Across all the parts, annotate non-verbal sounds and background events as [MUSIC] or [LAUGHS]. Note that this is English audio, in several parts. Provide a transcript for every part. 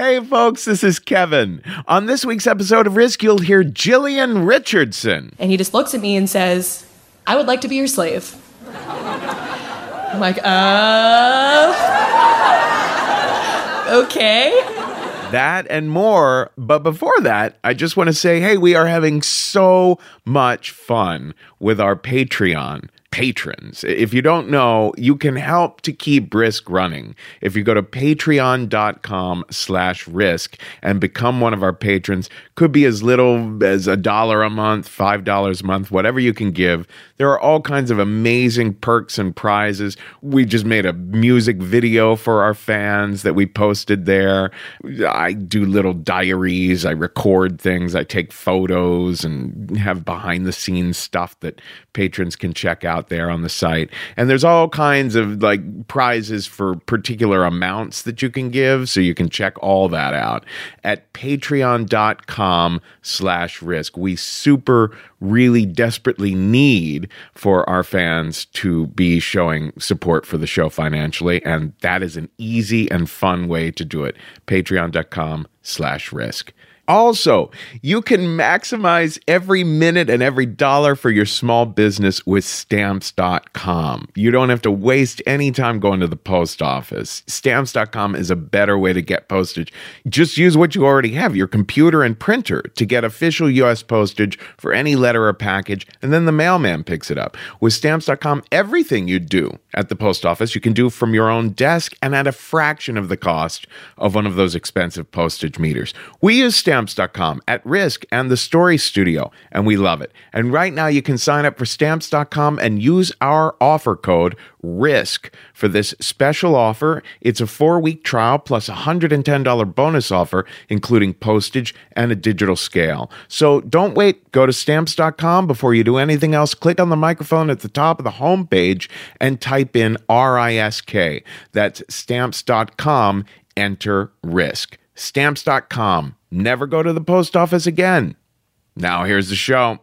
Hey, folks, this is Kevin. On this week's episode of Risk, you'll hear Jillian Richardson. And he just looks at me and says, I would like to be your slave. I'm like, uh. Okay. That and more. But before that, I just want to say hey, we are having so much fun with our Patreon patrons. If you don't know, you can help to keep Risk running. If you go to patreon.com slash risk and become one of our patrons, could be as little as a dollar a month, five dollars a month, whatever you can give. There are all kinds of amazing perks and prizes. We just made a music video for our fans that we posted there. I do little diaries, I record things, I take photos and have behind the scenes stuff that patrons can check out there on the site. And there's all kinds of like prizes for particular amounts that you can give. So you can check all that out at patreon.com slash risk. We super really desperately need for our fans to be showing support for the show financially. And that is an easy and fun way to do it. Patreon.com slash risk. Also, you can maximize every minute and every dollar for your small business with stamps.com. You don't have to waste any time going to the post office. Stamps.com is a better way to get postage. Just use what you already have your computer and printer to get official US postage for any letter or package, and then the mailman picks it up. With Stamps.com, everything you do at the post office you can do from your own desk and at a fraction of the cost of one of those expensive postage meters. We use Stamps stamps.com at risk and the story studio and we love it. And right now you can sign up for stamps.com and use our offer code risk for this special offer. It's a four week trial plus a $110 bonus offer including postage and a digital scale. So don't wait. Go to stamps.com before you do anything else click on the microphone at the top of the home page and type in risk that's stamps.com enter risk. stamps.com never go to the post office again. Now, here's the show.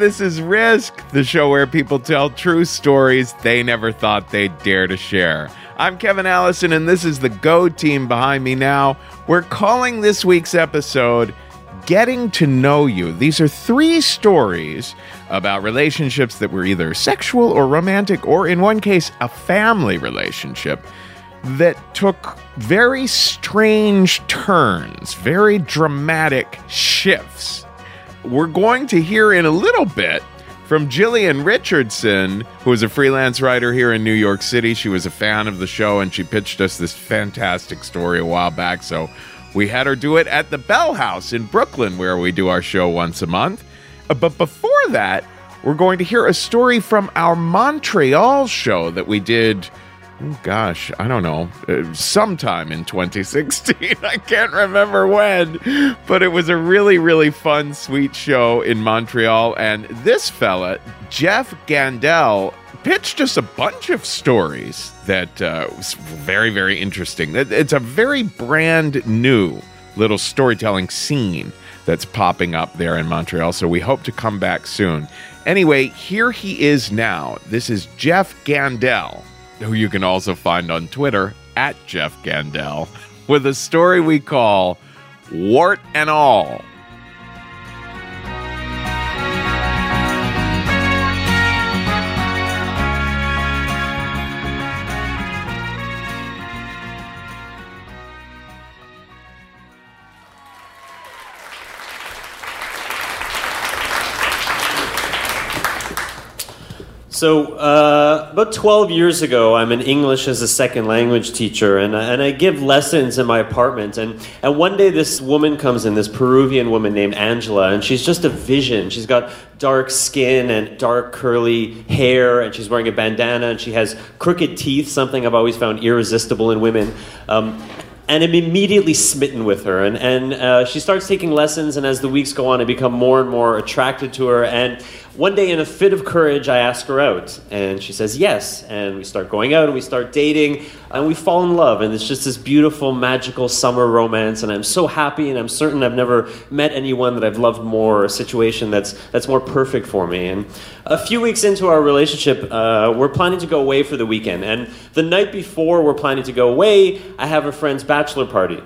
This is Risk, the show where people tell true stories they never thought they'd dare to share. I'm Kevin Allison, and this is the Go team behind me now. We're calling this week's episode Getting to Know You. These are three stories about relationships that were either sexual or romantic, or in one case, a family relationship that took very strange turns, very dramatic shifts we're going to hear in a little bit from Jillian Richardson, who is a freelance writer here in New York City. She was a fan of the show and she pitched us this fantastic story a while back. So we had her do it at the Bell House in Brooklyn, where we do our show once a month. Uh, but before that, we're going to hear a story from our Montreal show that we did gosh, I don't know, uh, sometime in 2016. [LAUGHS] I can't remember when, but it was a really, really fun, sweet show in Montreal. And this fella, Jeff Gandel, pitched us a bunch of stories that uh, was very, very interesting. It's a very brand new little storytelling scene that's popping up there in Montreal. So we hope to come back soon. Anyway, here he is now. This is Jeff Gandel, who you can also find on Twitter at Jeff Gandel, with a story we call Wart and All. So, uh, about 12 years ago, I'm an English as a second language teacher, and, and I give lessons in my apartment. And, and one day, this woman comes in, this Peruvian woman named Angela, and she's just a vision. She's got dark skin and dark curly hair, and she's wearing a bandana, and she has crooked teeth, something I've always found irresistible in women. Um, and I'm immediately smitten with her. And, and uh, she starts taking lessons, and as the weeks go on, I become more and more attracted to her. And one day, in a fit of courage, I ask her out, and she says yes. And we start going out, and we start dating, and we fall in love. And it's just this beautiful, magical summer romance. And I'm so happy, and I'm certain I've never met anyone that I've loved more, or a situation that's that's more perfect for me. And a few weeks into our relationship, uh, we're planning to go away for the weekend. And the night before we're planning to go away, I have a friend's bachelor party.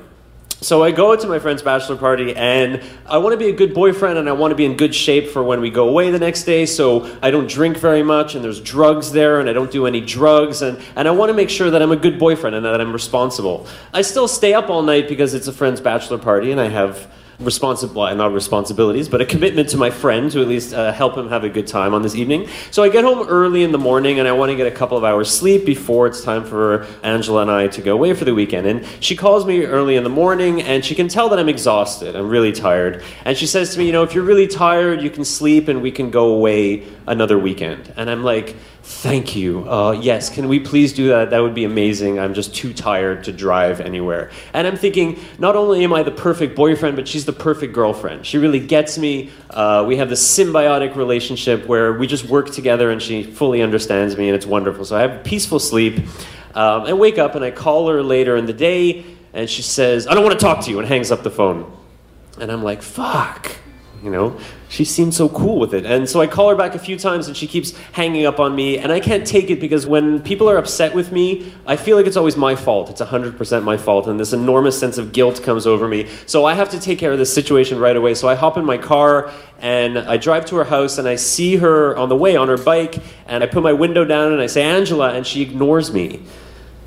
So I go to my friend's bachelor party and I want to be a good boyfriend and I want to be in good shape for when we go away the next day. So I don't drink very much and there's drugs there and I don't do any drugs and, and I want to make sure that I'm a good boyfriend and that I'm responsible. I still stay up all night because it's a friend's bachelor party and I have responsible, not responsibilities, but a commitment to my friend to at least uh, help him have a good time on this evening. So I get home early in the morning and I want to get a couple of hours sleep before it's time for Angela and I to go away for the weekend. And she calls me early in the morning and she can tell that I'm exhausted. I'm really tired. And she says to me, You know, if you're really tired, you can sleep and we can go away another weekend. And I'm like, Thank you. Uh, yes, can we please do that? That would be amazing. I'm just too tired to drive anywhere. And I'm thinking, not only am I the perfect boyfriend, but she's the perfect girlfriend. She really gets me. Uh, we have this symbiotic relationship where we just work together and she fully understands me, and it's wonderful. So I have a peaceful sleep. Um, and wake up, and I call her later in the day, and she says, I don't want to talk to you, and hangs up the phone. And I'm like, fuck. You know, she seemed so cool with it. And so I call her back a few times and she keeps hanging up on me. And I can't take it because when people are upset with me, I feel like it's always my fault. It's 100% my fault. And this enormous sense of guilt comes over me. So I have to take care of this situation right away. So I hop in my car and I drive to her house and I see her on the way on her bike. And I put my window down and I say, Angela. And she ignores me.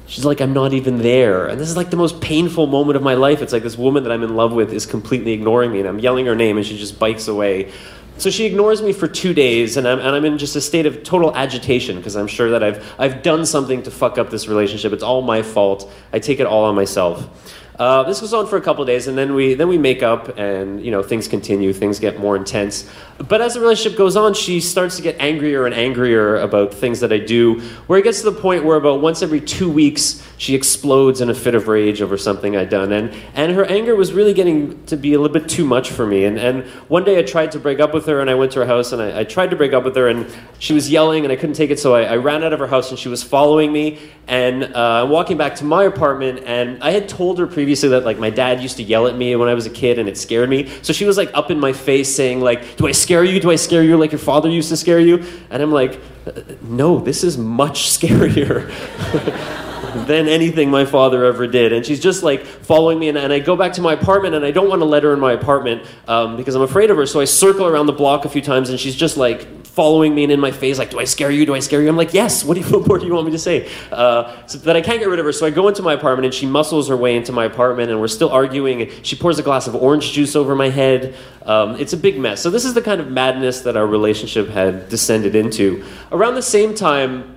She's like, I'm not even there. And this is like the most painful moment of my life. It's like this woman that I'm in love with is completely ignoring me, and I'm yelling her name, and she just bikes away. So she ignores me for two days, and I'm, and I'm in just a state of total agitation because I'm sure that I've, I've done something to fuck up this relationship. It's all my fault. I take it all on myself. Uh, this goes on for a couple days, and then we then we make up, and you know things continue, things get more intense. But as the relationship goes on, she starts to get angrier and angrier about things that I do, where it gets to the point where about once every two weeks she explodes in a fit of rage over something I'd done, and and her anger was really getting to be a little bit too much for me. And and one day I tried to break up with her, and I went to her house, and I, I tried to break up with her, and she was yelling, and I couldn't take it, so I, I ran out of her house, and she was following me, and uh, walking back to my apartment, and I had told her previously previously that like my dad used to yell at me when I was a kid and it scared me. So she was like up in my face saying like, "Do I scare you? Do I scare you like your father used to scare you?" And I'm like, uh, "No, this is much [LAUGHS] scarier." [LAUGHS] than anything my father ever did. And she's just like following me. And, and I go back to my apartment and I don't want to let her in my apartment um, because I'm afraid of her. So I circle around the block a few times and she's just like following me and in my face, like, Do I scare you? Do I scare you? I'm like, Yes, what, do you, [LAUGHS] what more do you want me to say? Uh, so that I can't get rid of her. So I go into my apartment and she muscles her way into my apartment and we're still arguing. She pours a glass of orange juice over my head. Um, it's a big mess. So this is the kind of madness that our relationship had descended into. Around the same time,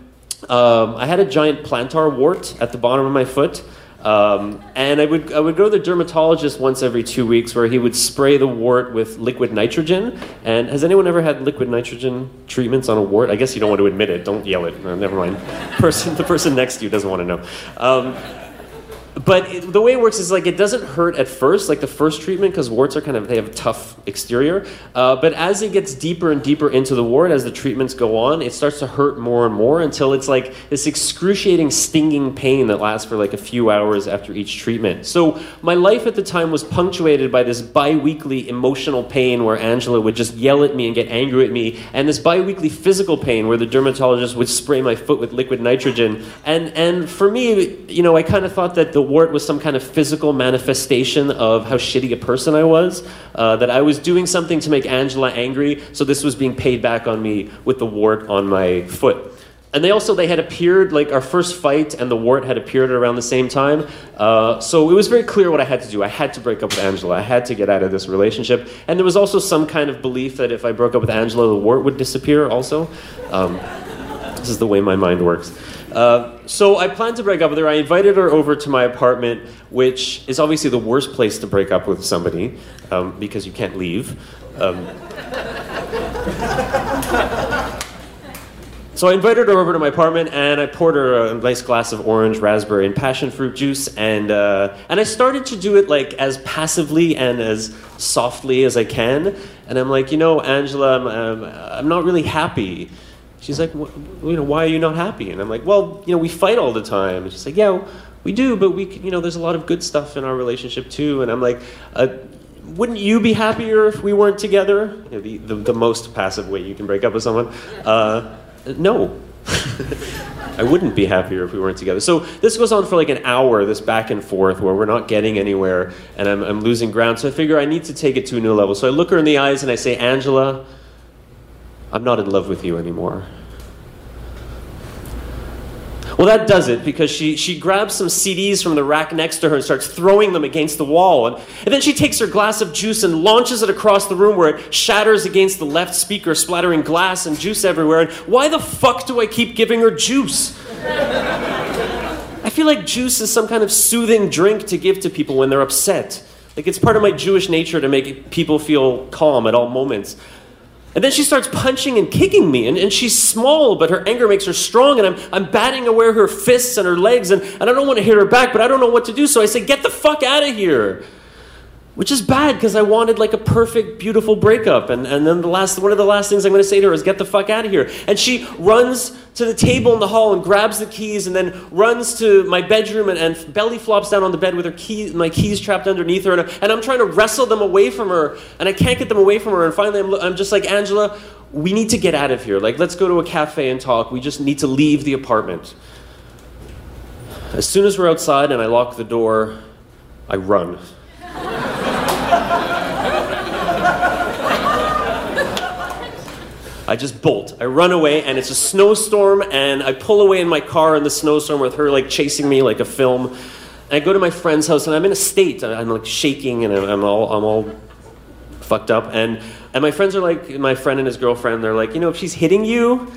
um, I had a giant plantar wart at the bottom of my foot. Um, and I would, I would go to the dermatologist once every two weeks where he would spray the wart with liquid nitrogen. And has anyone ever had liquid nitrogen treatments on a wart? I guess you don't want to admit it. Don't yell it. No, never mind. [LAUGHS] Person, the person next to you doesn't want to know. Um, but it, the way it works is like it doesn't hurt at first, like the first treatment, because warts are kind of they have a tough exterior. Uh, but as it gets deeper and deeper into the wart, as the treatments go on, it starts to hurt more and more until it's like this excruciating, stinging pain that lasts for like a few hours after each treatment. So my life at the time was punctuated by this bi-weekly emotional pain where Angela would just yell at me and get angry at me, and this bi-weekly physical pain where the dermatologist would spray my foot with liquid nitrogen. And and for me, you know, I kind of thought that the wart was some kind of physical manifestation of how shitty a person I was. Uh, that I was doing something to make Angela angry, so this was being paid back on me with the wart on my foot. And they also they had appeared like our first fight and the wart had appeared around the same time. Uh, so it was very clear what I had to do. I had to break up with Angela. I had to get out of this relationship. And there was also some kind of belief that if I broke up with Angela, the wart would disappear. Also, um, this is the way my mind works. Uh, so I planned to break up with her. I invited her over to my apartment, which is obviously the worst place to break up with somebody um, because you can't leave. Um, so I invited her over to my apartment, and I poured her a nice glass of orange, raspberry, and passion fruit juice, and uh, and I started to do it like as passively and as softly as I can. And I'm like, you know, Angela, I'm, I'm, I'm not really happy. She's like, you know, why are you not happy? And I'm like, well, you know, we fight all the time. And she's like, yeah, we do, but we, you know, there's a lot of good stuff in our relationship too. And I'm like, uh, wouldn't you be happier if we weren't together? You know, the, the, the, most passive way you can break up with someone. Uh, no. [LAUGHS] I wouldn't be happier if we weren't together. So this goes on for like an hour, this back and forth, where we're not getting anywhere and I'm, I'm losing ground. So I figure I need to take it to a new level. So I look her in the eyes and I say, Angela, I'm not in love with you anymore. Well, that does it because she, she grabs some CDs from the rack next to her and starts throwing them against the wall. And, and then she takes her glass of juice and launches it across the room where it shatters against the left speaker, splattering glass and juice everywhere. And why the fuck do I keep giving her juice? I feel like juice is some kind of soothing drink to give to people when they're upset. Like it's part of my Jewish nature to make people feel calm at all moments. And then she starts punching and kicking me. And, and she's small, but her anger makes her strong. And I'm, I'm batting away her fists and her legs. And, and I don't want to hit her back, but I don't know what to do. So I say, Get the fuck out of here which is bad because I wanted like a perfect, beautiful breakup. And, and then the last, one of the last things I'm going to say to her is, get the fuck out of here. And she runs to the table in the hall and grabs the keys and then runs to my bedroom and, and belly flops down on the bed with her key, my keys trapped underneath her. And, and, I'm trying to wrestle them away from her and I can't get them away from her. And finally, I'm, I'm just like, Angela, we need to get out of here. Like, let's go to a cafe and talk. We just need to leave the apartment. As soon as we're outside and I lock the door, I run. I just bolt. I run away, and it's a snowstorm, and I pull away in my car in the snowstorm with her like chasing me like a film. And I go to my friend's house, and I'm in a state. I'm like shaking, and I'm all I'm all fucked up. And and my friends are like, my friend and his girlfriend, they're like, you know, if she's hitting you,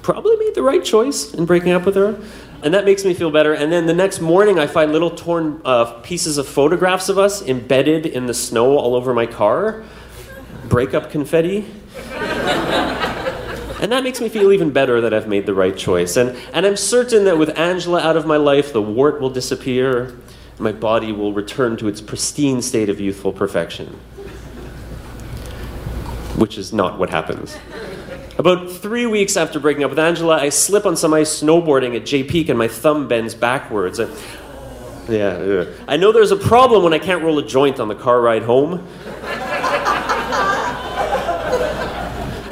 probably made the right choice in breaking up with her. And that makes me feel better. And then the next morning, I find little torn uh, pieces of photographs of us embedded in the snow all over my car. Breakup confetti. And that makes me feel even better that I've made the right choice. And, and I'm certain that with Angela out of my life, the wart will disappear, my body will return to its pristine state of youthful perfection. Which is not what happens. About three weeks after breaking up with Angela, I slip on some ice snowboarding at Jay Peak and my thumb bends backwards. I, yeah, yeah, I know there's a problem when I can't roll a joint on the car ride home.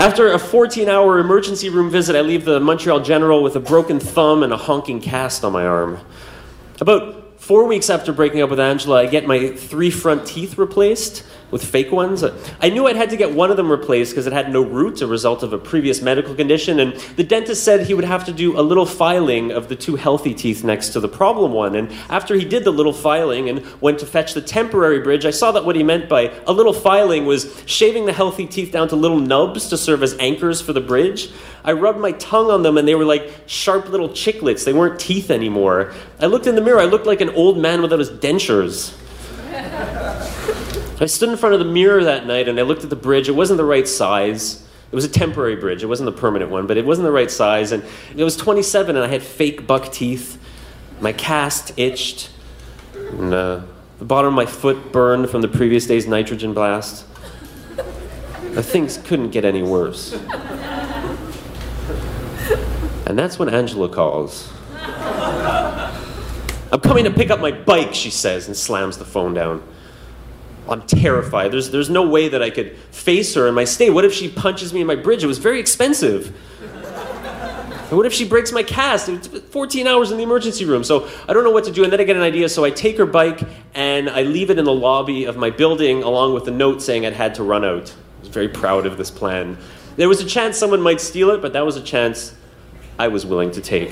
After a 14 hour emergency room visit, I leave the Montreal General with a broken thumb and a honking cast on my arm. About four weeks after breaking up with Angela, I get my three front teeth replaced, with fake ones. I knew I'd had to get one of them replaced because it had no root, a result of a previous medical condition, and the dentist said he would have to do a little filing of the two healthy teeth next to the problem one. And after he did the little filing and went to fetch the temporary bridge, I saw that what he meant by a little filing was shaving the healthy teeth down to little nubs to serve as anchors for the bridge. I rubbed my tongue on them and they were like sharp little chiclets. They weren't teeth anymore. I looked in the mirror, I looked like an old man without his dentures. I stood in front of the mirror that night and I looked at the bridge. It wasn't the right size. It was a temporary bridge. It wasn't the permanent one, but it wasn't the right size. And it was 27 and I had fake buck teeth. My cast itched. And, uh, the bottom of my foot burned from the previous day's nitrogen blast. The things couldn't get any worse. And that's when Angela calls. I'm coming to pick up my bike, she says, and slams the phone down. I'm terrified. There's, there's no way that I could face her in my state. What if she punches me in my bridge? It was very expensive. And what if she breaks my cast? It's 14 hours in the emergency room. So I don't know what to do. And then I get an idea. So I take her bike and I leave it in the lobby of my building along with a note saying I'd had to run out. I was very proud of this plan. There was a chance someone might steal it, but that was a chance I was willing to take.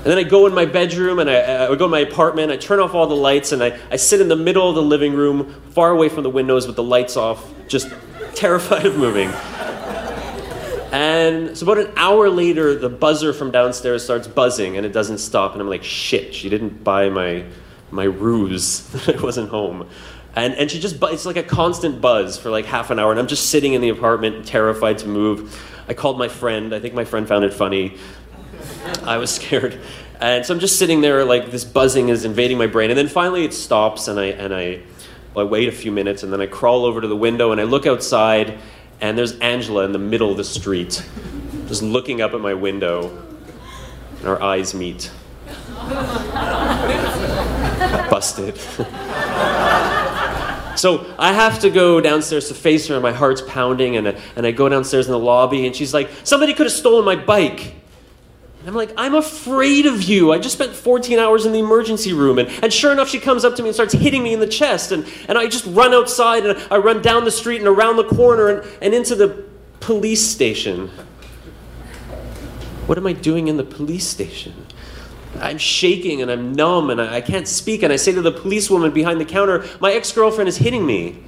And then I go in my bedroom and I, I go in my apartment, I turn off all the lights, and I, I sit in the middle of the living room, far away from the windows with the lights off, just [LAUGHS] terrified of moving. And so about an hour later, the buzzer from downstairs starts buzzing and it doesn't stop. And I'm like, shit, she didn't buy my, my ruse that [LAUGHS] I wasn't home. And, and she just, it's like a constant buzz for like half an hour. And I'm just sitting in the apartment, terrified to move. I called my friend. I think my friend found it funny. I was scared. And so I'm just sitting there, like this buzzing is invading my brain. And then finally it stops, and I, and I, I wait a few minutes, and then I crawl over to the window and I look outside, and there's Angela in the middle of the street, just looking up at my window, and our eyes meet. Busted. [LAUGHS] So I have to go downstairs to face her, and my heart's pounding, and, and I go downstairs in the lobby, and she's like, Somebody could have stolen my bike. And I'm like, I'm afraid of you. I just spent 14 hours in the emergency room. And, and sure enough, she comes up to me and starts hitting me in the chest. And, and I just run outside and I run down the street and around the corner and, and into the police station. What am I doing in the police station? I'm shaking and I'm numb and I, I can't speak. And I say to the policewoman behind the counter, My ex girlfriend is hitting me.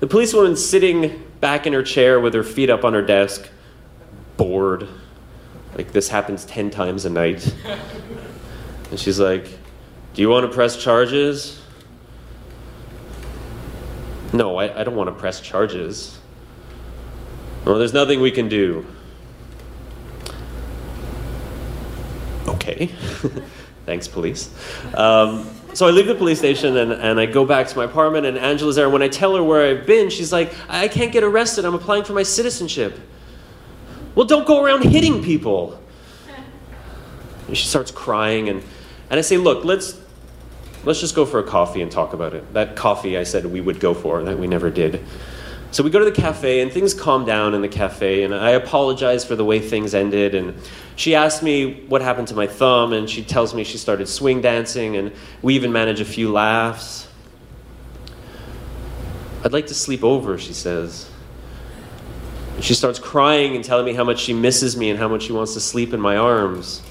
The policewoman's sitting back in her chair with her feet up on her desk, bored. Like this happens 10 times a night. And she's like, Do you want to press charges? No, I, I don't want to press charges. Well, there's nothing we can do. Okay. [LAUGHS] Thanks, police. Um, so I leave the police station and, and I go back to my apartment, and Angela's there. And when I tell her where I've been, she's like, I can't get arrested. I'm applying for my citizenship. Well, don't go around hitting people. And she starts crying, and, and I say, Look, let's, let's just go for a coffee and talk about it. That coffee I said we would go for, that we never did. So we go to the cafe, and things calm down in the cafe, and I apologize for the way things ended. And she asked me what happened to my thumb, and she tells me she started swing dancing, and we even manage a few laughs. I'd like to sleep over, she says. She starts crying and telling me how much she misses me and how much she wants to sleep in my arms.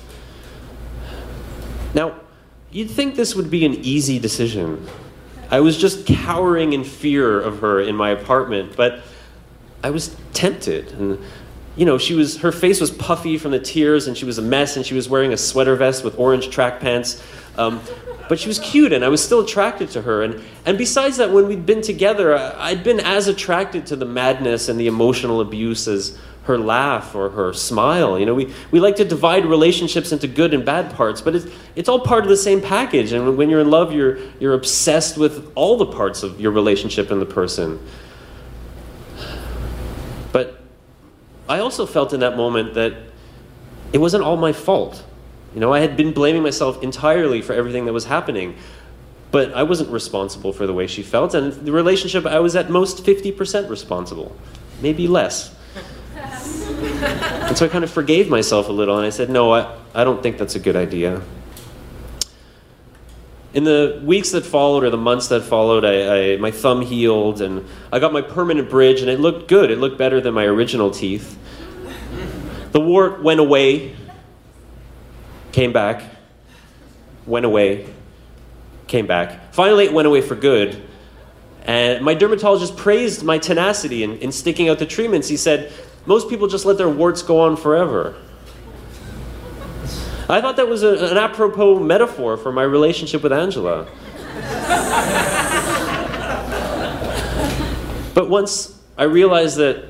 Now, you'd think this would be an easy decision. I was just cowering in fear of her in my apartment, but I was tempted. And you know, she was her face was puffy from the tears, and she was a mess, and she was wearing a sweater vest with orange track pants. Um, but she was cute, and I was still attracted to her. And and besides that, when we'd been together, I'd been as attracted to the madness and the emotional abuse as her laugh or her smile. You know, we, we like to divide relationships into good and bad parts, but it's, it's all part of the same package. And when you're in love, you're, you're obsessed with all the parts of your relationship and the person. But I also felt in that moment that it wasn't all my fault. You know, I had been blaming myself entirely for everything that was happening. But I wasn't responsible for the way she felt, and the relationship, I was at most 50% responsible, maybe less. And so I kind of forgave myself a little and I said, no, I, I don't think that's a good idea. in the weeks that followed or the months that followed, I, I, my thumb healed and I got my permanent bridge and it looked good. It looked better than my original teeth. The wart went away, came back, went away, came back. Finally, it went away for good. And my dermatologist praised my tenacity in, in sticking out the treatments. He said, Most people just let their warts go on forever. I thought that was a, an apropos metaphor for my relationship with Angela. but once I realized that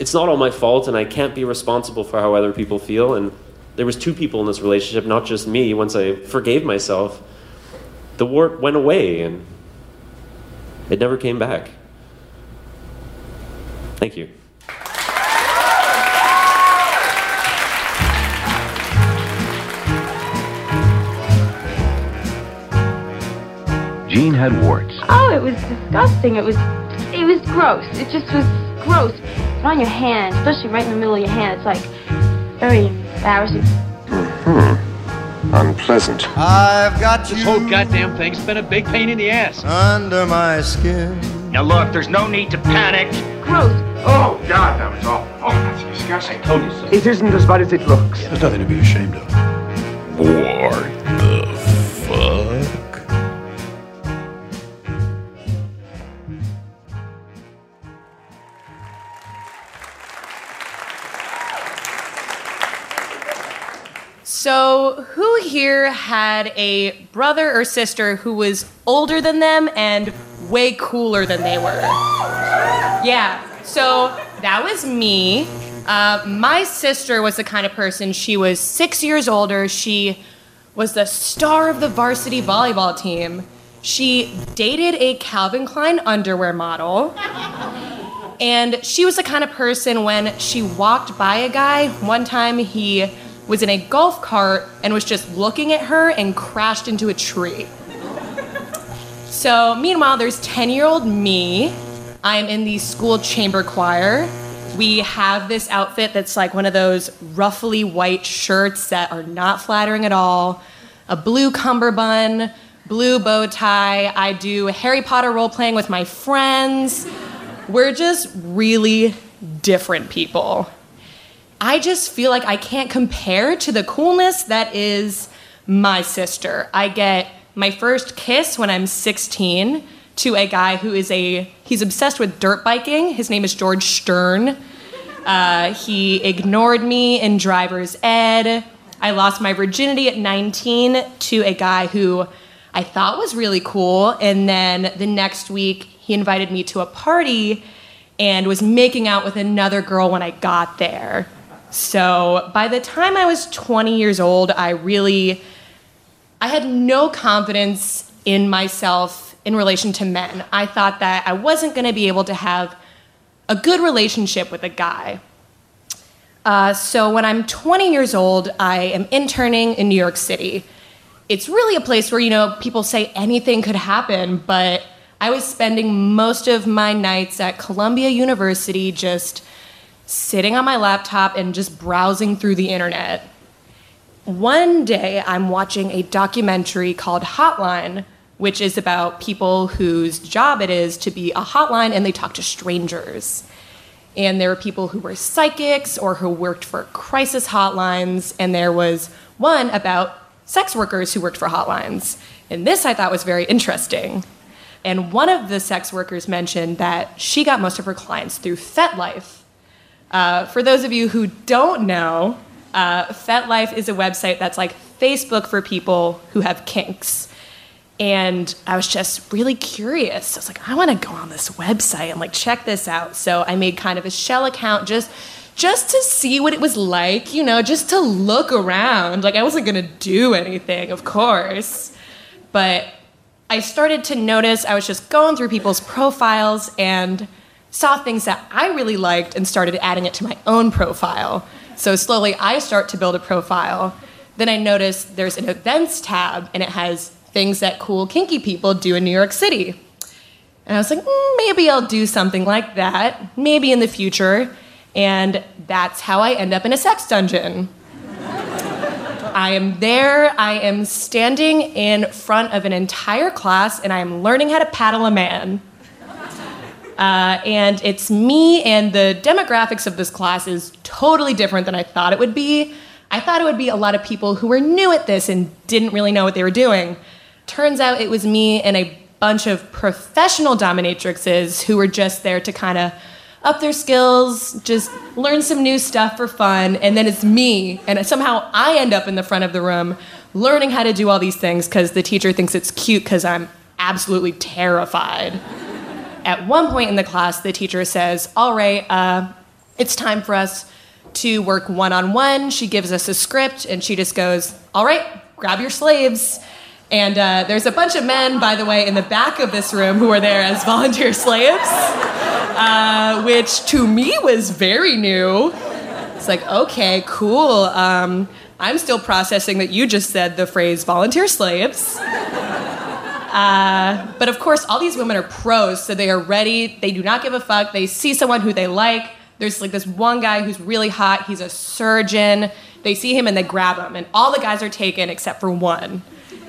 it's not all my fault and I can't be responsible for how other people feel, and there was two people in this relationship, not just me, once I forgave myself, the wart went away and it never came back. Thank you. Jean had warts. Oh, it was disgusting. It was, it was gross. It just was gross. But on your hand, especially right in the middle of your hand, it's like very embarrassing. Hmm. Unpleasant. I've got This whole goddamn thing's been a big pain in the ass. under my skin. Now look, there's no need to panic. Gross. Oh, God, that was awful. Oh, that's disgusting. I told you so. It isn't as bad as it looks. There's nothing to be ashamed of. What So, who here had a brother or sister who was older than them and way cooler than they were? Yeah, so that was me. Uh, my sister was the kind of person, she was six years older. She was the star of the varsity volleyball team. She dated a Calvin Klein underwear model. And she was the kind of person when she walked by a guy, one time he was in a golf cart and was just looking at her and crashed into a tree. So, meanwhile, there's 10 year old me. I'm in the school chamber choir. We have this outfit that's like one of those ruffly white shirts that are not flattering at all, a blue cummerbund, blue bow tie. I do Harry Potter role playing with my friends. We're just really different people. I just feel like I can't compare to the coolness that is my sister. I get my first kiss when I'm 16 to a guy who is a he's obsessed with dirt biking. His name is George Stern. Uh, he ignored me in driver's ed. I lost my virginity at 19 to a guy who I thought was really cool, and then the next week he invited me to a party and was making out with another girl when I got there. So by the time I was 20 years old, I really I had no confidence in myself in relation to men. I thought that I wasn't going to be able to have a good relationship with a guy. Uh, so when I'm 20 years old, I am interning in New York City. It's really a place where you know people say anything could happen, but I was spending most of my nights at Columbia University just sitting on my laptop and just browsing through the internet. One day, I'm watching a documentary called Hotline, which is about people whose job it is to be a hotline and they talk to strangers. And there were people who were psychics or who worked for crisis hotlines, and there was one about sex workers who worked for hotlines. And this I thought was very interesting. And one of the sex workers mentioned that she got most of her clients through FetLife. Uh, for those of you who don't know, uh, FetLife is a website that's like Facebook for people who have kinks. And I was just really curious. I was like, I want to go on this website and like check this out. So I made kind of a shell account just just to see what it was like, you know, just to look around. Like I wasn't going to do anything, of course. But I started to notice I was just going through people's profiles and saw things that I really liked and started adding it to my own profile. So slowly I start to build a profile. Then I notice there's an events tab and it has things that cool kinky people do in New York City. And I was like, mm, maybe I'll do something like that, maybe in the future. And that's how I end up in a sex dungeon. I am there. I am standing in front of an entire class and I am learning how to paddle a man. Uh, and it's me, and the demographics of this class is totally different than I thought it would be. I thought it would be a lot of people who were new at this and didn't really know what they were doing. Turns out it was me and a bunch of professional dominatrixes who were just there to kind of up their skills, just learn some new stuff for fun, and then it's me, and somehow I end up in the front of the room learning how to do all these things because the teacher thinks it's cute because I'm absolutely terrified. At one point in the class, the teacher says, All right, uh, it's time for us to work one on one. She gives us a script and she just goes, All right, grab your slaves. And uh, there's a bunch of men, by the way, in the back of this room who are there as [LAUGHS] volunteer slaves, uh, which to me was very new. It's like, okay, cool. Um, I'm still processing that you just said the phrase volunteer slaves. Uh, but of course, all these women are pros, so they are ready. They do not give a fuck. They see someone who they like. There's like this one guy who's really hot. He's a surgeon. They see him and they grab him, and all the guys are taken except for one,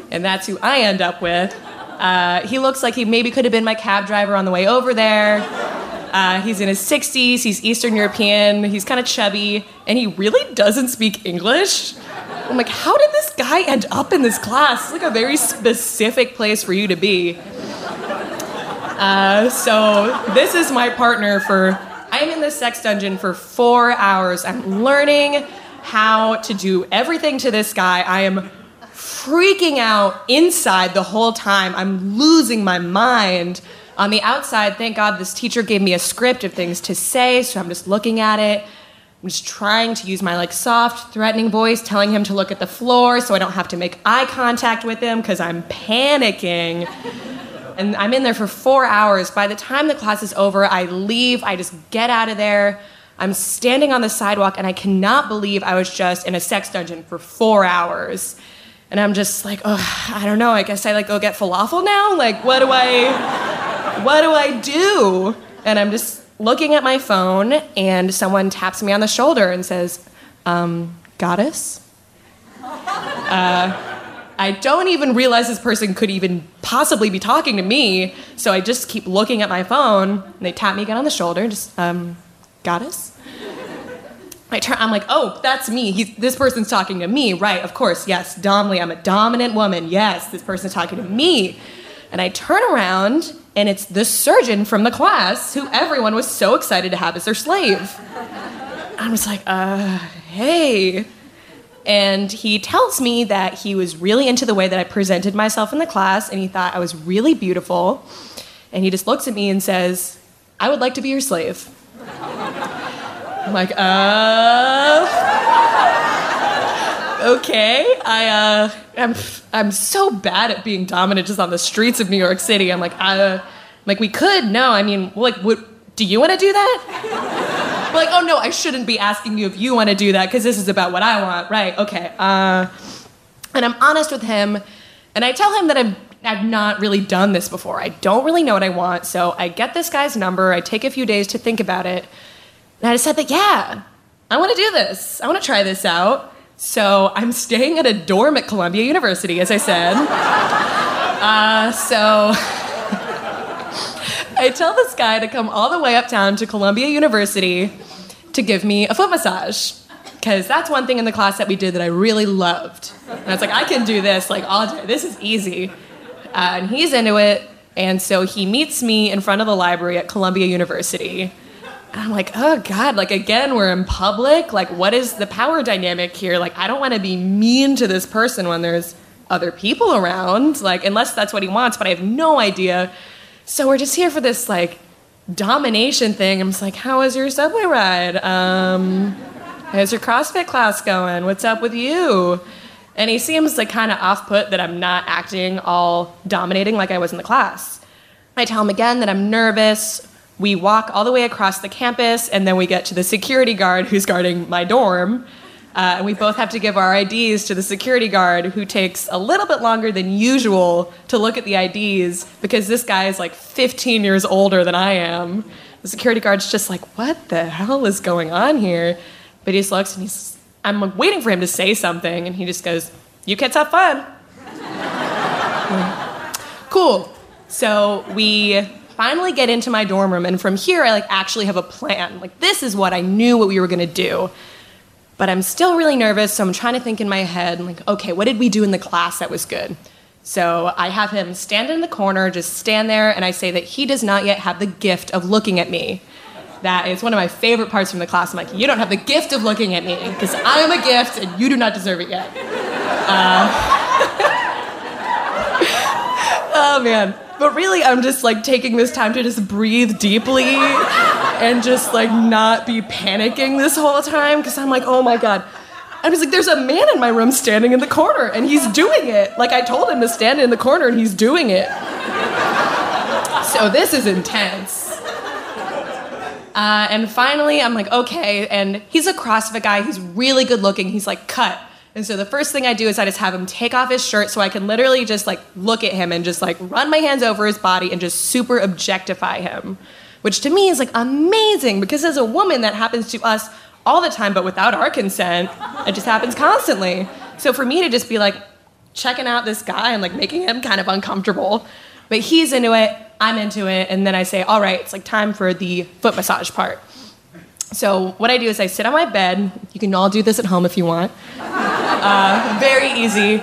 and that's who I end up with. Uh, he looks like he maybe could have been my cab driver on the way over there. Uh, he's in his 60s. He's Eastern European. He's kind of chubby, and he really doesn't speak English. I'm like, how did this guy end up in this class? It's like a very specific place for you to be. Uh, so this is my partner for. I'm in the sex dungeon for four hours. I'm learning how to do everything to this guy. I am freaking out inside the whole time. I'm losing my mind. On the outside, thank God this teacher gave me a script of things to say, so I'm just looking at it. I'm just trying to use my like soft, threatening voice, telling him to look at the floor so I don't have to make eye contact with him because I'm panicking. [LAUGHS] and I'm in there for four hours. By the time the class is over, I leave. I just get out of there. I'm standing on the sidewalk and I cannot believe I was just in a sex dungeon for four hours. And I'm just like, oh, I don't know. I guess I like go get falafel now. Like, what do I, what do I do? And I'm just looking at my phone, and someone taps me on the shoulder and says, um, "Goddess." Uh, I don't even realize this person could even possibly be talking to me, so I just keep looking at my phone. And they tap me again on the shoulder, and just, um, "Goddess." I turn, I'm like, oh, that's me. He's, this person's talking to me, right? Of course, yes, Domly. I'm a dominant woman. Yes, this person's talking to me. And I turn around, and it's the surgeon from the class who everyone was so excited to have as their slave. I was like, uh, hey. And he tells me that he was really into the way that I presented myself in the class, and he thought I was really beautiful. And he just looks at me and says, I would like to be your slave. I'm like, uh, okay. I, uh, I'm, I'm so bad at being dominant just on the streets of New York City. I'm like, uh, like we could. No, I mean, like, what? Do you want to do that? like, oh no, I shouldn't be asking you if you want to do that because this is about what I want, right? Okay. Uh, and I'm honest with him, and I tell him that I'm I've not really done this before. I don't really know what I want, so I get this guy's number. I take a few days to think about it. And I decided that, yeah, I want to do this. I want to try this out. So I'm staying at a dorm at Columbia University, as I said. [LAUGHS] Uh, so [LAUGHS] I tell this guy to come all the way uptown to Columbia University to give me a foot massage. Because that's one thing in the class that we did that I really loved. And I was like, I can do this like all day. This is easy. Uh, and he's into it. And so he meets me in front of the library at Columbia University. And I'm like, oh God, like again, we're in public. Like, what is the power dynamic here? Like, I don't want to be mean to this person when there's other people around, like, unless that's what he wants, but I have no idea. So we're just here for this, like, domination thing. I'm just like, how was your subway ride? Um, how's your CrossFit class going? What's up with you? And he seems like kind of off put that I'm not acting all dominating like I was in the class. I tell him again that I'm nervous. We walk all the way across the campus, and then we get to the security guard who's guarding my dorm. Uh, and we both have to give our IDs to the security guard, who takes a little bit longer than usual to look at the IDs because this guy is like 15 years older than I am. The security guard's just like, what the hell is going on here? But he just looks and he's, I'm like, waiting for him to say something, and he just goes, You kids have fun. [LAUGHS] cool. So we finally get into my dorm room, and from here, I like actually have a plan. Like, this is what I knew what we were gonna do. But I'm still really nervous, so I'm trying to think in my head, like, okay, what did we do in the class that was good? So I have him stand in the corner, just stand there, and I say that he does not yet have the gift of looking at me. That is one of my favorite parts from the class. I'm like, you don't have the gift of looking at me because I am a gift and you do not deserve it yet. Uh, [LAUGHS] oh man. But really, I'm just like taking this time to just breathe deeply and just like not be panicking this whole time because I'm like, oh my God. I was like, there's a man in my room standing in the corner and he's doing it. Like I told him to stand in the corner and he's doing it. So this is intense. Uh, and finally, I'm like, okay. And he's a CrossFit guy. He's really good looking. He's like, cut. And so the first thing I do is I just have him take off his shirt so I can literally just like look at him and just like run my hands over his body and just super objectify him. Which to me is like amazing because as a woman, that happens to us all the time, but without our consent, it just happens constantly. So for me to just be like checking out this guy and like making him kind of uncomfortable, but he's into it, I'm into it, and then I say, all right, it's like time for the foot massage part. So what I do is I sit on my bed. You can all do this at home if you want. Uh, very easy.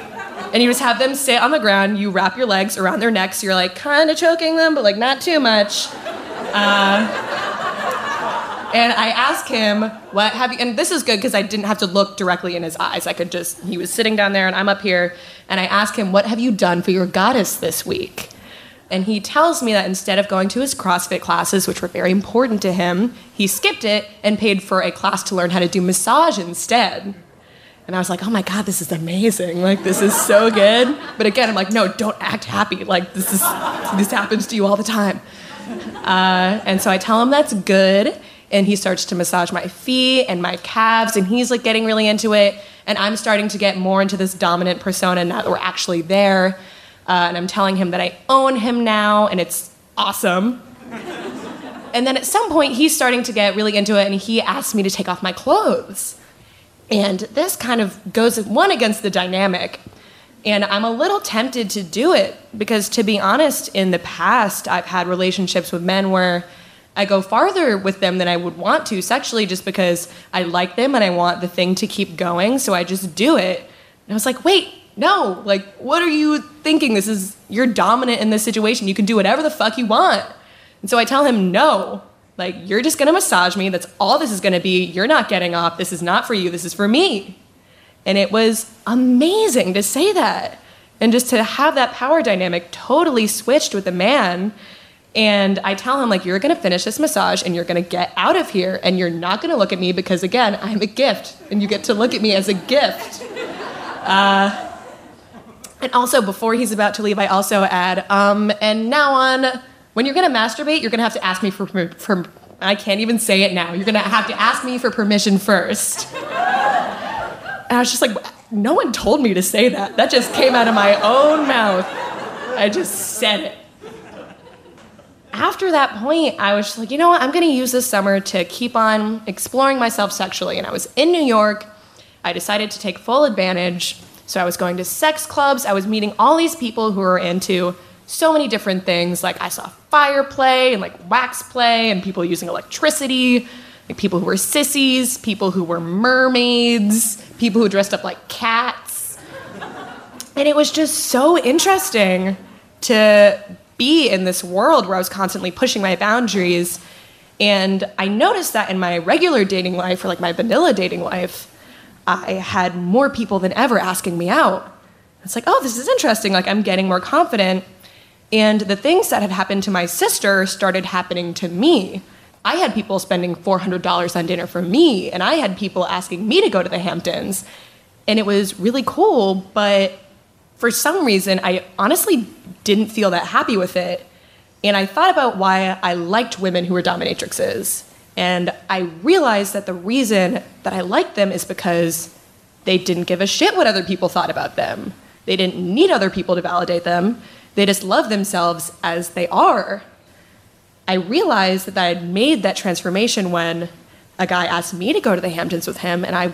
And you just have them sit on the ground. You wrap your legs around their necks. You're like kind of choking them, but like not too much. Uh, and I ask him, "What have you?" And this is good because I didn't have to look directly in his eyes. I could just. He was sitting down there, and I'm up here, and I ask him, "What have you done for your goddess this week?" And he tells me that instead of going to his CrossFit classes, which were very important to him, he skipped it and paid for a class to learn how to do massage instead. And I was like, oh my God, this is amazing. Like, this is so good. But again, I'm like, no, don't act happy. Like, this is, this happens to you all the time. Uh, and so I tell him that's good. And he starts to massage my feet and my calves. And he's like getting really into it. And I'm starting to get more into this dominant persona now that we're actually there. Uh, and I'm telling him that I own him now, and it's awesome. and then at some point, he's starting to get really into it, and he asks me to take off my clothes. And this kind of goes one against the dynamic. And I'm a little tempted to do it because, to be honest, in the past, I've had relationships with men where I go farther with them than I would want to sexually just because I like them and I want the thing to keep going. So I just do it. And I was like, wait, no, like, what are you thinking? This is, you're dominant in this situation. You can do whatever the fuck you want. And so I tell him, no, like, you're just gonna massage me. That's all this is gonna be. You're not getting off. This is not for you. This is for me. And it was amazing to say that. And just to have that power dynamic totally switched with the man. And I tell him, like, you're gonna finish this massage and you're gonna get out of here and you're not gonna look at me because, again, I'm a gift and you get to look at me as a gift. Uh, and also, before he's about to leave, I also add, um, and now on, when you're gonna masturbate, you're gonna have to ask me for, for, I can't even say it now. You're gonna have to ask me for permission first. And I was just like, no one told me to say that. That just came out of my own mouth. I just said it. After that point, I was just like, you know what? I'm gonna use this summer to keep on exploring myself sexually. And I was in New York. I decided to take full advantage so I was going to sex clubs. I was meeting all these people who were into so many different things. Like I saw fire play and like wax play and people using electricity, like people who were sissies, people who were mermaids, people who dressed up like cats. And it was just so interesting to be in this world where I was constantly pushing my boundaries. And I noticed that in my regular dating life or like my vanilla dating life, I had more people than ever asking me out. It's like, oh, this is interesting. Like, I'm getting more confident. And the things that had happened to my sister started happening to me. I had people spending $400 on dinner for me, and I had people asking me to go to the Hamptons. And it was really cool, but for some reason, I honestly didn't feel that happy with it. And I thought about why I liked women who were dominatrixes. And I realized that the reason that I liked them is because they didn't give a shit what other people thought about them. They didn't need other people to validate them. They just loved themselves as they are. I realized that I had made that transformation when a guy asked me to go to the Hamptons with him, and I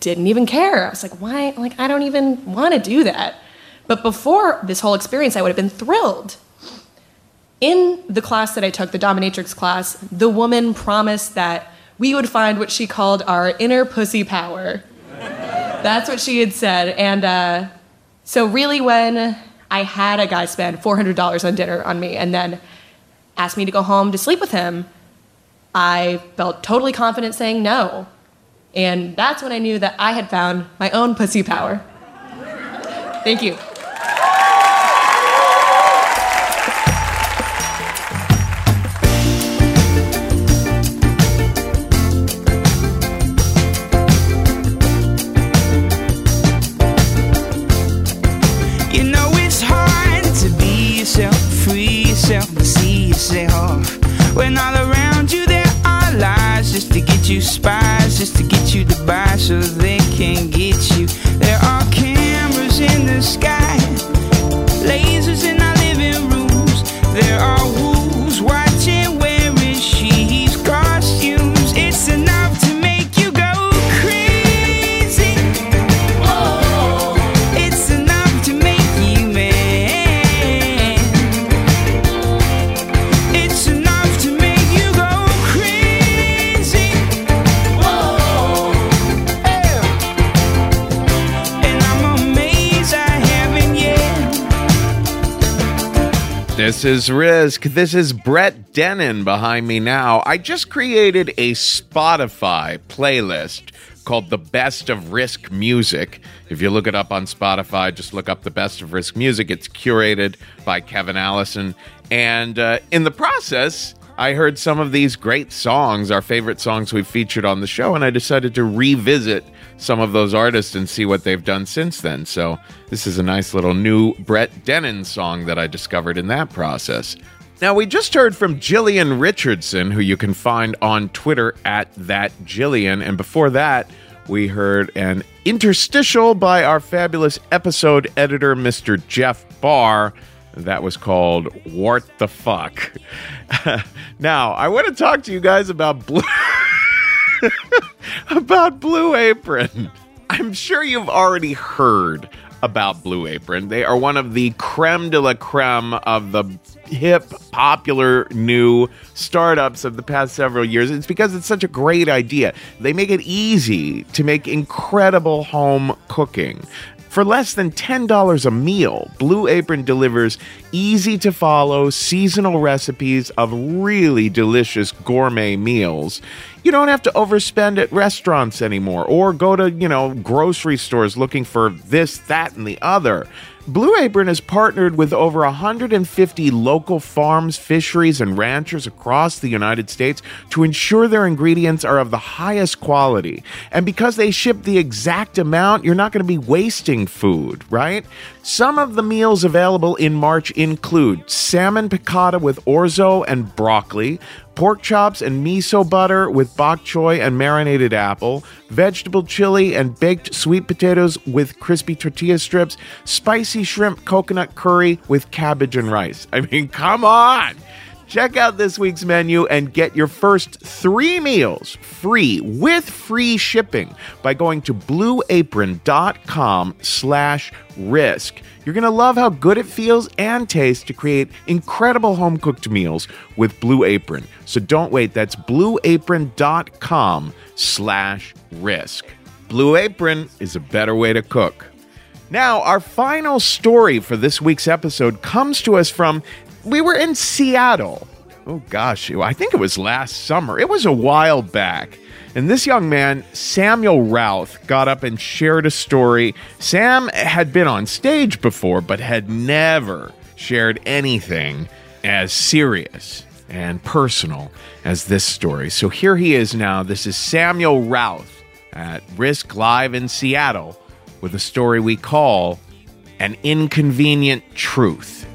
didn't even care. I was like, why? Like, I don't even want to do that. But before this whole experience, I would have been thrilled. In the class that I took, the dominatrix class, the woman promised that we would find what she called our inner pussy power. That's what she had said. And uh, so, really, when I had a guy spend $400 on dinner on me and then asked me to go home to sleep with him, I felt totally confident saying no. And that's when I knew that I had found my own pussy power. Thank you. You When all around you there are lies just to get you spies, just to get you to buy so they can get you. There are cameras in the sky, lasers in our living rooms. There are This is Risk. This is Brett Dennen behind me now. I just created a Spotify playlist called The Best of Risk Music. If you look it up on Spotify, just look up The Best of Risk Music. It's curated by Kevin Allison. And uh, in the process, I heard some of these great songs, our favorite songs we've featured on the show, and I decided to revisit some of those artists and see what they've done since then. So, this is a nice little new Brett Dennen song that I discovered in that process. Now, we just heard from Jillian Richardson, who you can find on Twitter at that Jillian. And before that, we heard an interstitial by our fabulous episode editor, Mr. Jeff Barr. That was called What the Fuck. [LAUGHS] now, I want to talk to you guys about Blue [LAUGHS] [LAUGHS] about Blue Apron. I'm sure you've already heard about Blue Apron. They are one of the creme de la creme of the hip, popular new startups of the past several years. It's because it's such a great idea. They make it easy to make incredible home cooking. For less than $10 a meal, Blue Apron delivers easy to follow seasonal recipes of really delicious gourmet meals. You don't have to overspend at restaurants anymore or go to, you know, grocery stores looking for this, that, and the other. Blue Apron has partnered with over 150 local farms, fisheries, and ranchers across the United States to ensure their ingredients are of the highest quality. And because they ship the exact amount, you're not going to be wasting food, right? Some of the meals available in March include salmon piccata with orzo and broccoli, pork chops and miso butter with bok choy and marinated apple, vegetable chili and baked sweet potatoes with crispy tortilla strips, spicy shrimp coconut curry with cabbage and rice. I mean, come on! Check out this week's menu and get your first three meals free with free shipping by going to blueapron.com slash risk. You're going to love how good it feels and tastes to create incredible home cooked meals with Blue Apron. So don't wait. That's blueapron.com slash risk. Blue Apron is a better way to cook. Now, our final story for this week's episode comes to us from we were in Seattle. Oh gosh, I think it was last summer. It was a while back. And this young man, Samuel Routh, got up and shared a story. Sam had been on stage before, but had never shared anything as serious and personal as this story. So here he is now. This is Samuel Routh at Risk Live in Seattle with a story we call An Inconvenient Truth.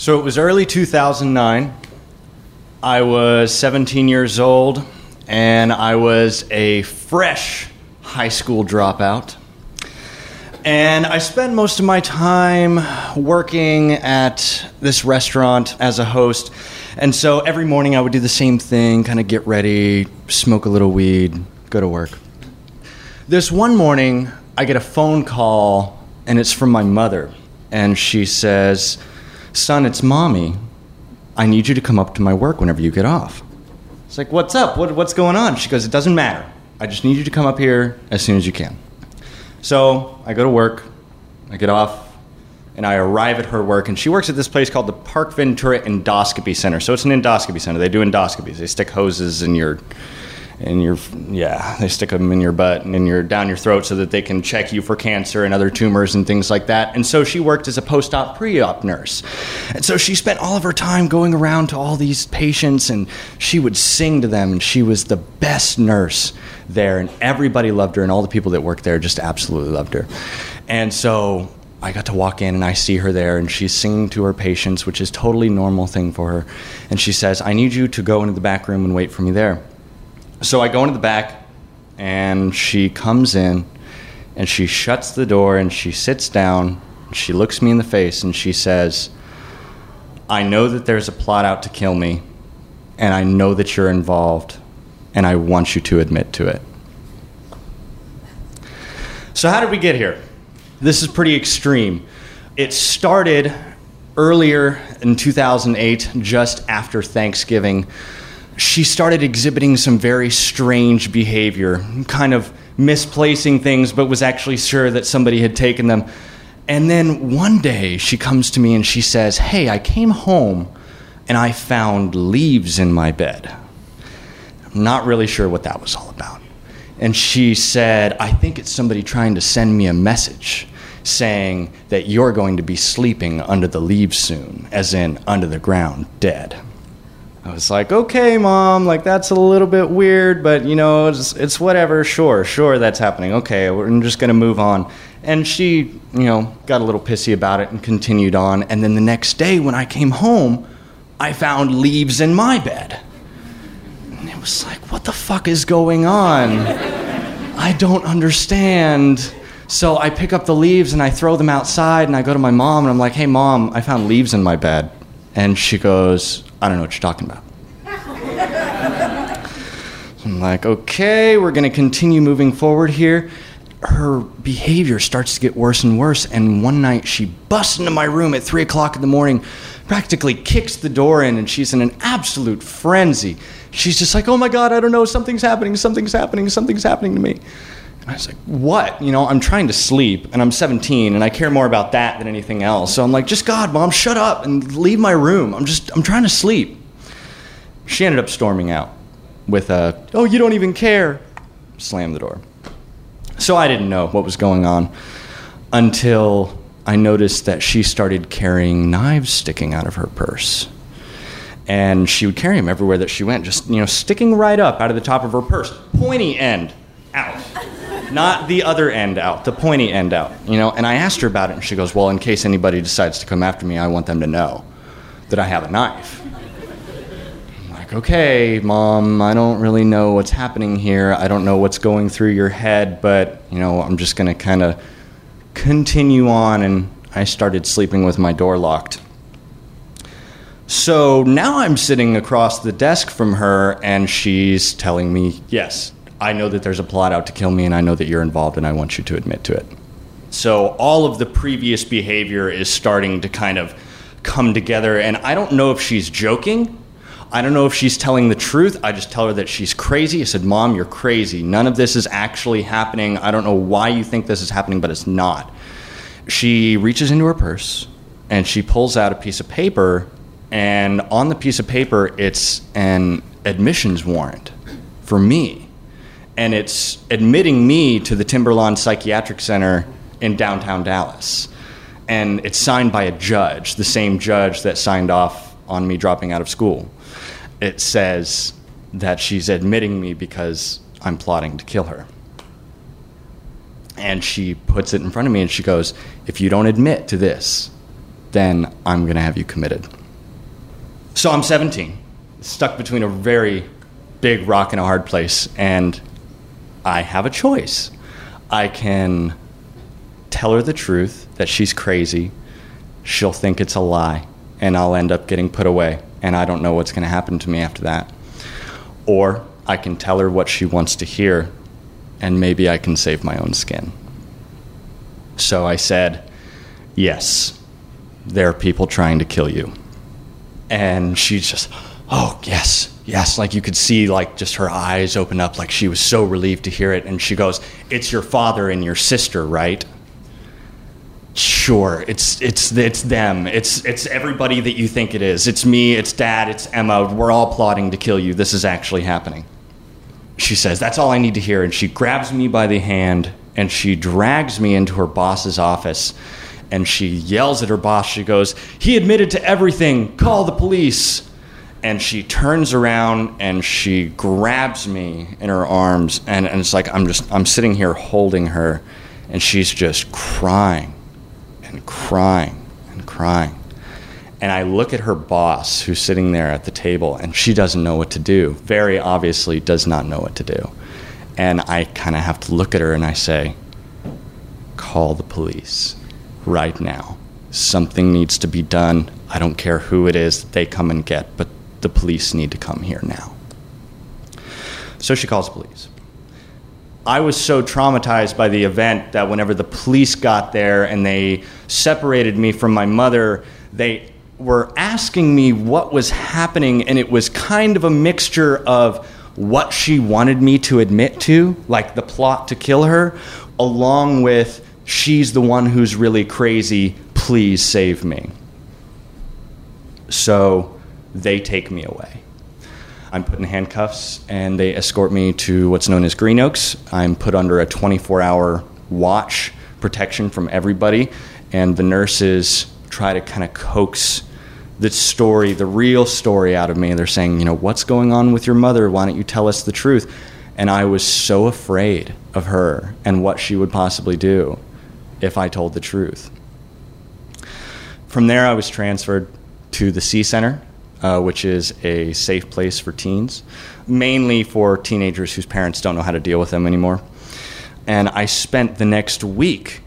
So it was early 2009. I was 17 years old, and I was a fresh high school dropout. And I spent most of my time working at this restaurant as a host. And so every morning I would do the same thing kind of get ready, smoke a little weed, go to work. This one morning, I get a phone call, and it's from my mother. And she says, Son, it's mommy. I need you to come up to my work whenever you get off. It's like, What's up? What, what's going on? She goes, It doesn't matter. I just need you to come up here as soon as you can. So I go to work, I get off, and I arrive at her work. And she works at this place called the Park Ventura Endoscopy Center. So it's an endoscopy center. They do endoscopies. They stick hoses in your, in your, yeah, they stick them in your butt and in your down your throat so that they can check you for cancer and other tumors and things like that. And so she worked as a post-op pre-op nurse. And so she spent all of her time going around to all these patients, and she would sing to them. And she was the best nurse there, and everybody loved her, and all the people that worked there just absolutely loved her. And so I got to walk in and I see her there and she's singing to her patients, which is totally normal thing for her. And she says, "I need you to go into the back room and wait for me there." So I go into the back and she comes in and she shuts the door and she sits down. She looks me in the face and she says, "I know that there's a plot out to kill me and I know that you're involved and I want you to admit to it." So how did we get here? This is pretty extreme. It started earlier in 2008, just after Thanksgiving. She started exhibiting some very strange behavior, kind of misplacing things, but was actually sure that somebody had taken them. And then one day she comes to me and she says, Hey, I came home and I found leaves in my bed. I'm not really sure what that was all about. And she said, I think it's somebody trying to send me a message saying that you're going to be sleeping under the leaves soon, as in under the ground, dead. I was like, okay, mom, like that's a little bit weird, but you know, it's, it's whatever. Sure, sure, that's happening. Okay, we're just going to move on. And she, you know, got a little pissy about it and continued on. And then the next day, when I came home, I found leaves in my bed. And it was like, what the fuck is going on? I don't understand. So I pick up the leaves and I throw them outside and I go to my mom and I'm like, hey, mom, I found leaves in my bed. And she goes, I don't know what you're talking about. [LAUGHS] I'm like, okay, we're going to continue moving forward here. Her behavior starts to get worse and worse. And one night she busts into my room at 3 o'clock in the morning, practically kicks the door in, and she's in an absolute frenzy. She's just like, oh my God, I don't know, something's happening, something's happening, something's happening to me. I was like, what? You know, I'm trying to sleep and I'm 17 and I care more about that than anything else. So I'm like, just God, mom, shut up and leave my room. I'm just, I'm trying to sleep. She ended up storming out with a, oh, you don't even care. Slam the door. So I didn't know what was going on until I noticed that she started carrying knives sticking out of her purse. And she would carry them everywhere that she went, just, you know, sticking right up out of the top of her purse, pointy end out not the other end out, the pointy end out, you know. And I asked her about it, and she goes, "Well, in case anybody decides to come after me, I want them to know that I have a knife." I'm like, "Okay, mom, I don't really know what's happening here. I don't know what's going through your head, but you know, I'm just gonna kind of continue on." And I started sleeping with my door locked. So now I'm sitting across the desk from her, and she's telling me, "Yes, I know that there's a plot out to kill me, and I know that you're involved, and I want you to admit to it. So all of the previous behavior is starting to kind of come together, and I don't know if she's joking. I don't know if she's telling the truth. I just tell her that she's crazy. I said, Mom, you're crazy. None of this is actually happening. I don't know why you think this is happening, but it's not. She reaches into her purse and she pulls out a piece of paper, and on the piece of paper, it's an admissions warrant for me and it's admitting me to the Timberlawn Psychiatric Center in downtown Dallas. And it's signed by a judge, the same judge that signed off on me dropping out of school. It says that she's admitting me because I'm plotting to kill her. And she puts it in front of me and she goes, If you don't admit to this, then I'm going to have you committed. So I'm 17 stuck between a very big rock and a hard place, and I have a choice. I can tell her the truth that she's crazy. She'll think it's a lie, and I'll end up getting put away, and I don't know what's going to happen to me after that. Or I can tell her what she wants to hear, and maybe I can save my own skin. So I said, Yes, there are people trying to kill you. And she's just, Oh, yes, yes. Like you could see, like, just her eyes open up, like she was so relieved to hear it. And she goes, It's your father and your sister, right? Sure, it's it's it's them. It's it's everybody that you think it is. It's me, it's dad, it's Emma. We're all plotting to kill you. This is actually happening. She says, "That's all I need to hear." And she grabs me by the hand and she drags me into her boss's office. And she yells at her boss. She goes, "He admitted to everything. Call the police." And she turns around and she grabs me in her arms and, and it's like I'm just I'm sitting here holding her and she's just crying and crying and crying. And I look at her boss who's sitting there at the table and she doesn't know what to do. Very obviously does not know what to do. And I kind of have to look at her and I say, call the police right now. Something needs to be done. I don't care who it is that they come and get, but the police need to come here now. So she calls police. I was so traumatized by the event that whenever the police got there and they separated me from my mother, they were asking me what was happening, and it was kind of a mixture of what she wanted me to admit to, like the plot to kill her, along with she's the one who's really crazy, please save me. So they take me away. I'm put in handcuffs and they escort me to what's known as Green Oaks. I'm put under a 24 hour watch protection from everybody, and the nurses try to kind of coax the story, the real story out of me. They're saying, you know, what's going on with your mother? Why don't you tell us the truth? And I was so afraid of her and what she would possibly do if I told the truth. From there, I was transferred to the C Center, uh, which is a safe place for teens, mainly for teenagers whose parents don't know how to deal with them anymore. And I spent the next week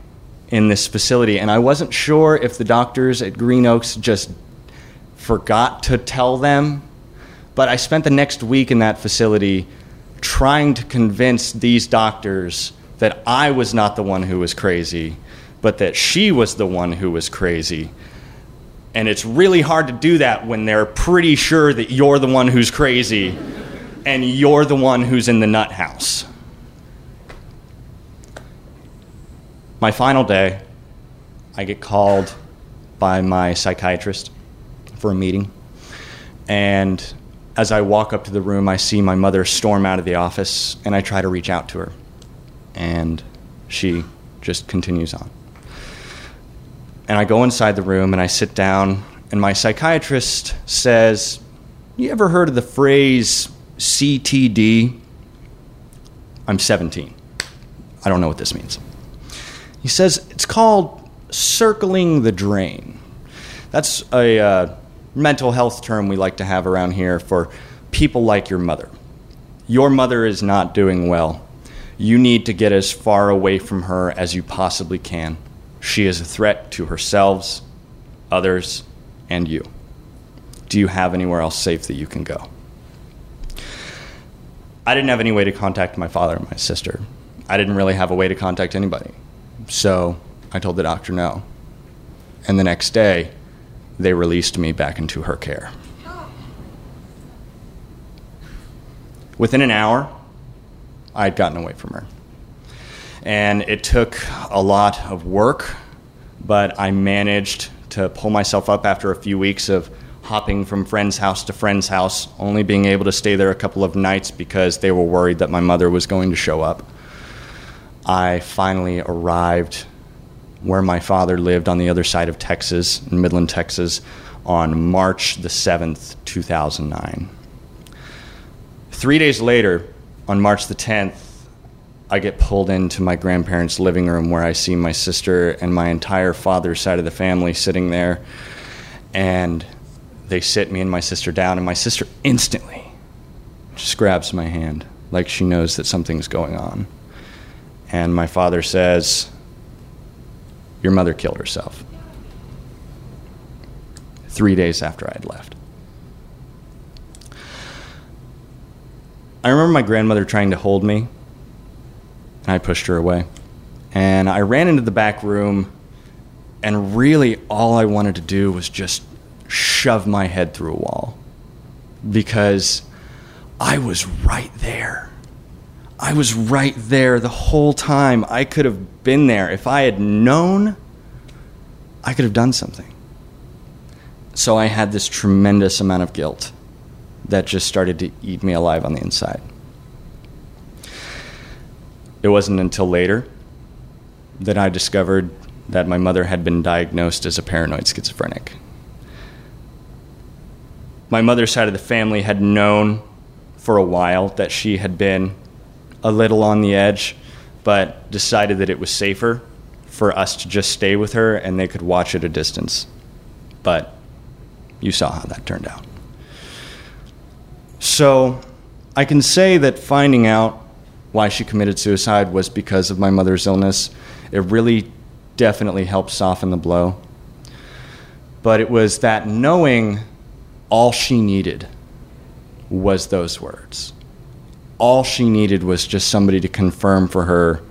in this facility, and I wasn't sure if the doctors at Green Oaks just forgot to tell them, but I spent the next week in that facility trying to convince these doctors that I was not the one who was crazy, but that she was the one who was crazy. And it's really hard to do that when they're pretty sure that you're the one who's crazy and you're the one who's in the nut house. My final day, I get called by my psychiatrist for a meeting. And as I walk up to the room, I see my mother storm out of the office, and I try to reach out to her. And she just continues on. And I go inside the room and I sit down, and my psychiatrist says, You ever heard of the phrase CTD? I'm 17. I don't know what this means. He says it's called circling the drain. That's a uh, mental health term we like to have around here for people like your mother. Your mother is not doing well. You need to get as far away from her as you possibly can. She is a threat to herself, others, and you. Do you have anywhere else safe that you can go? I didn't have any way to contact my father and my sister. I didn't really have a way to contact anybody. So I told the doctor no. And the next day, they released me back into her care. Within an hour, I had gotten away from her. And it took a lot of work, but I managed to pull myself up after a few weeks of hopping from friend's house to friend's house, only being able to stay there a couple of nights because they were worried that my mother was going to show up. I finally arrived where my father lived on the other side of Texas, in Midland, Texas, on March the 7th, 2009. Three days later, on March the 10th, I get pulled into my grandparents' living room where I see my sister and my entire father's side of the family sitting there. And they sit me and my sister down, and my sister instantly just grabs my hand like she knows that something's going on. And my father says, Your mother killed herself. Three days after I had left. I remember my grandmother trying to hold me, I pushed her away. And I ran into the back room, and really all I wanted to do was just shove my head through a wall because I was right there. I was right there the whole time. I could have been there. If I had known, I could have done something. So I had this tremendous amount of guilt that just started to eat me alive on the inside. It wasn't until later that I discovered that my mother had been diagnosed as a paranoid schizophrenic. My mother's side of the family had known for a while that she had been a little on the edge, but decided that it was safer for us to just stay with her and they could watch at a distance. But you saw how that turned out. So I can say that finding out why she committed suicide was because of my mother's illness. It really definitely helped soften the blow. But it was that knowing all she needed was those words. All she needed was just somebody to confirm for her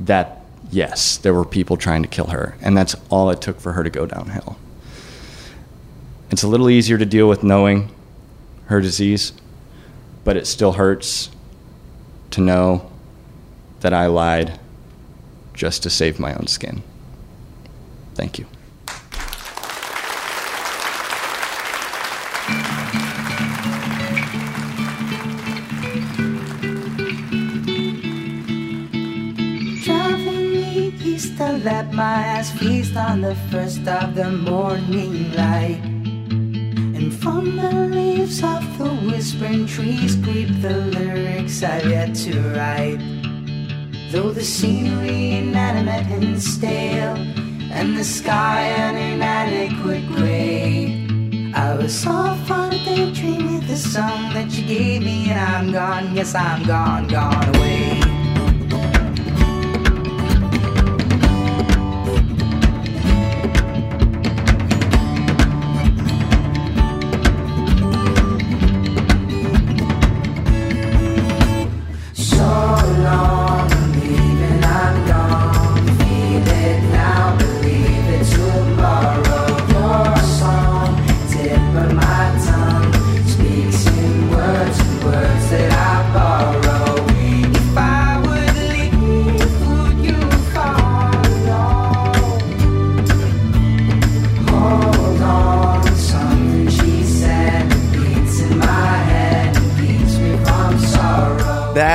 that, yes, there were people trying to kill her. And that's all it took for her to go downhill. It's a little easier to deal with knowing her disease, but it still hurts to know that I lied just to save my own skin. Thank you. Let my feast on the first of the morning light. From the leaves of the whispering trees creep the lyrics I've yet to write. Though the scenery inanimate and stale, and the sky an inadequate gray. I was off on a daydream with the song that you gave me, and I'm gone, yes, I'm gone, gone away.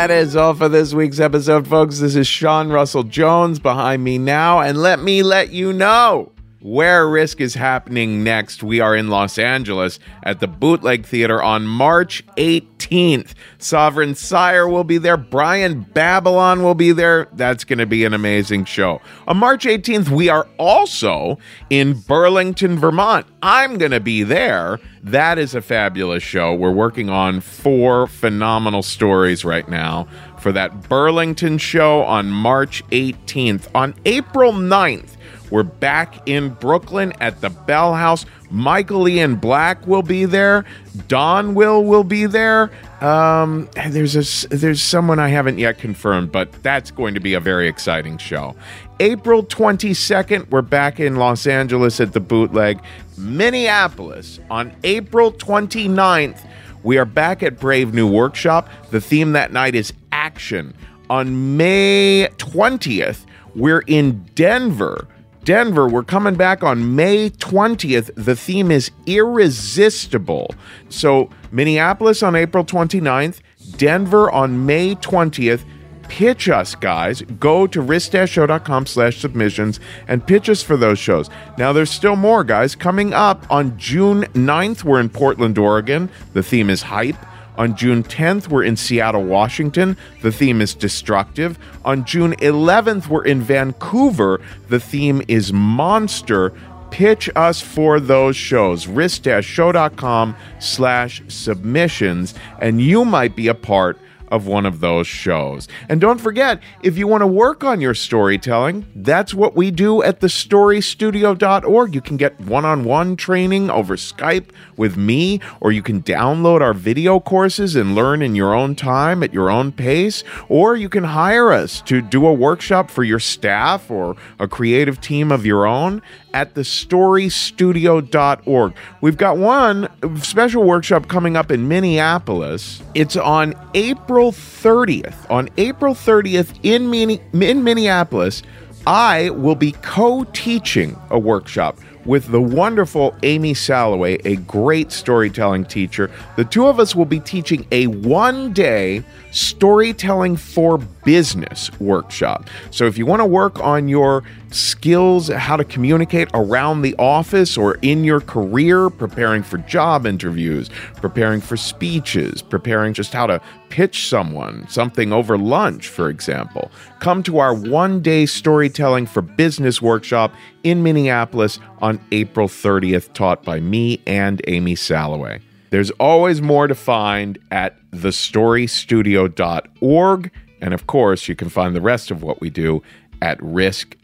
That is all for this week's episode, folks. This is Sean Russell Jones behind me now, and let me let you know where Risk is happening next. We are in Los Angeles at the Bootleg Theater on March 18th. Sovereign Syre will be there. Brian Babylon will be there. That's going to be an amazing show. On March 18th, we are also in Burlington, Vermont. I'm going to be there. That is a fabulous show. We're working on four phenomenal stories right now for that Burlington show on March 18th. On April 9th, we're back in Brooklyn at the Bell House. Michael Ian Black will be there. Don Will will be there. Um, there's a there's someone I haven't yet confirmed, but that's going to be a very exciting show. April 22nd, we're back in Los Angeles at the Bootleg. Minneapolis on April 29th. We are back at Brave New Workshop. The theme that night is action. On May 20th, we're in Denver. Denver, we're coming back on May 20th. The theme is irresistible. So, Minneapolis on April 29th, Denver on May 20th. Pitch us, guys. Go to risk-show.com slash submissions and pitch us for those shows. Now, there's still more, guys. Coming up on June 9th, we're in Portland, Oregon. The theme is hype. On June 10th, we're in Seattle, Washington. The theme is destructive. On June 11th, we're in Vancouver. The theme is monster. pitch us for those shows. risk-show.com slash submissions, and you might be a part of one of those shows. And don't forget, if you want to work on your storytelling, that's what we do at thestorystudio.org. You can get one on one training over Skype with me, or you can download our video courses and learn in your own time at your own pace, or you can hire us to do a workshop for your staff or a creative team of your own at thestorystudio.org. We've got one special workshop coming up in Minneapolis. It's on April 30th. On April 30th in, Mini- in Minneapolis, I will be co teaching a workshop with the wonderful Amy Salloway, a great storytelling teacher. The two of us will be teaching a one day storytelling for business workshop. So if you want to work on your skills, how to communicate around the office or in your career, preparing for job interviews, preparing for speeches, preparing just how to pitch someone something over lunch, for example, come to our one day storytelling for business workshop in Minneapolis on April 30th, taught by me and Amy Salloway. There's always more to find at thestorystudio.org. And of course, you can find the rest of what we do at risk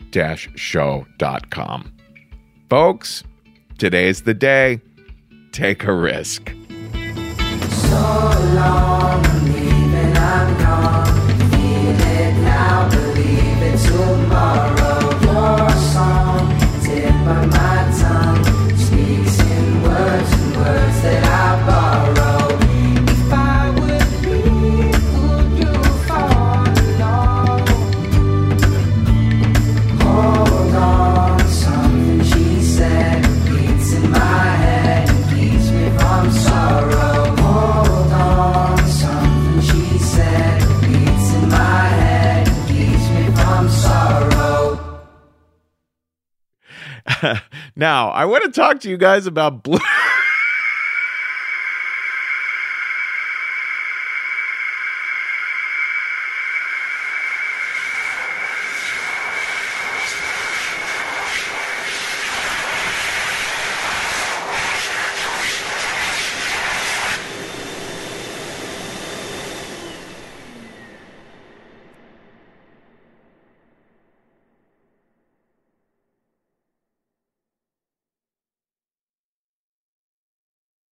show.com. Folks, today's the day. Take a risk. So long, I'm gone. Feel it now, believe it tomorrow. [LAUGHS] now, I want to talk to you guys about blue. [LAUGHS]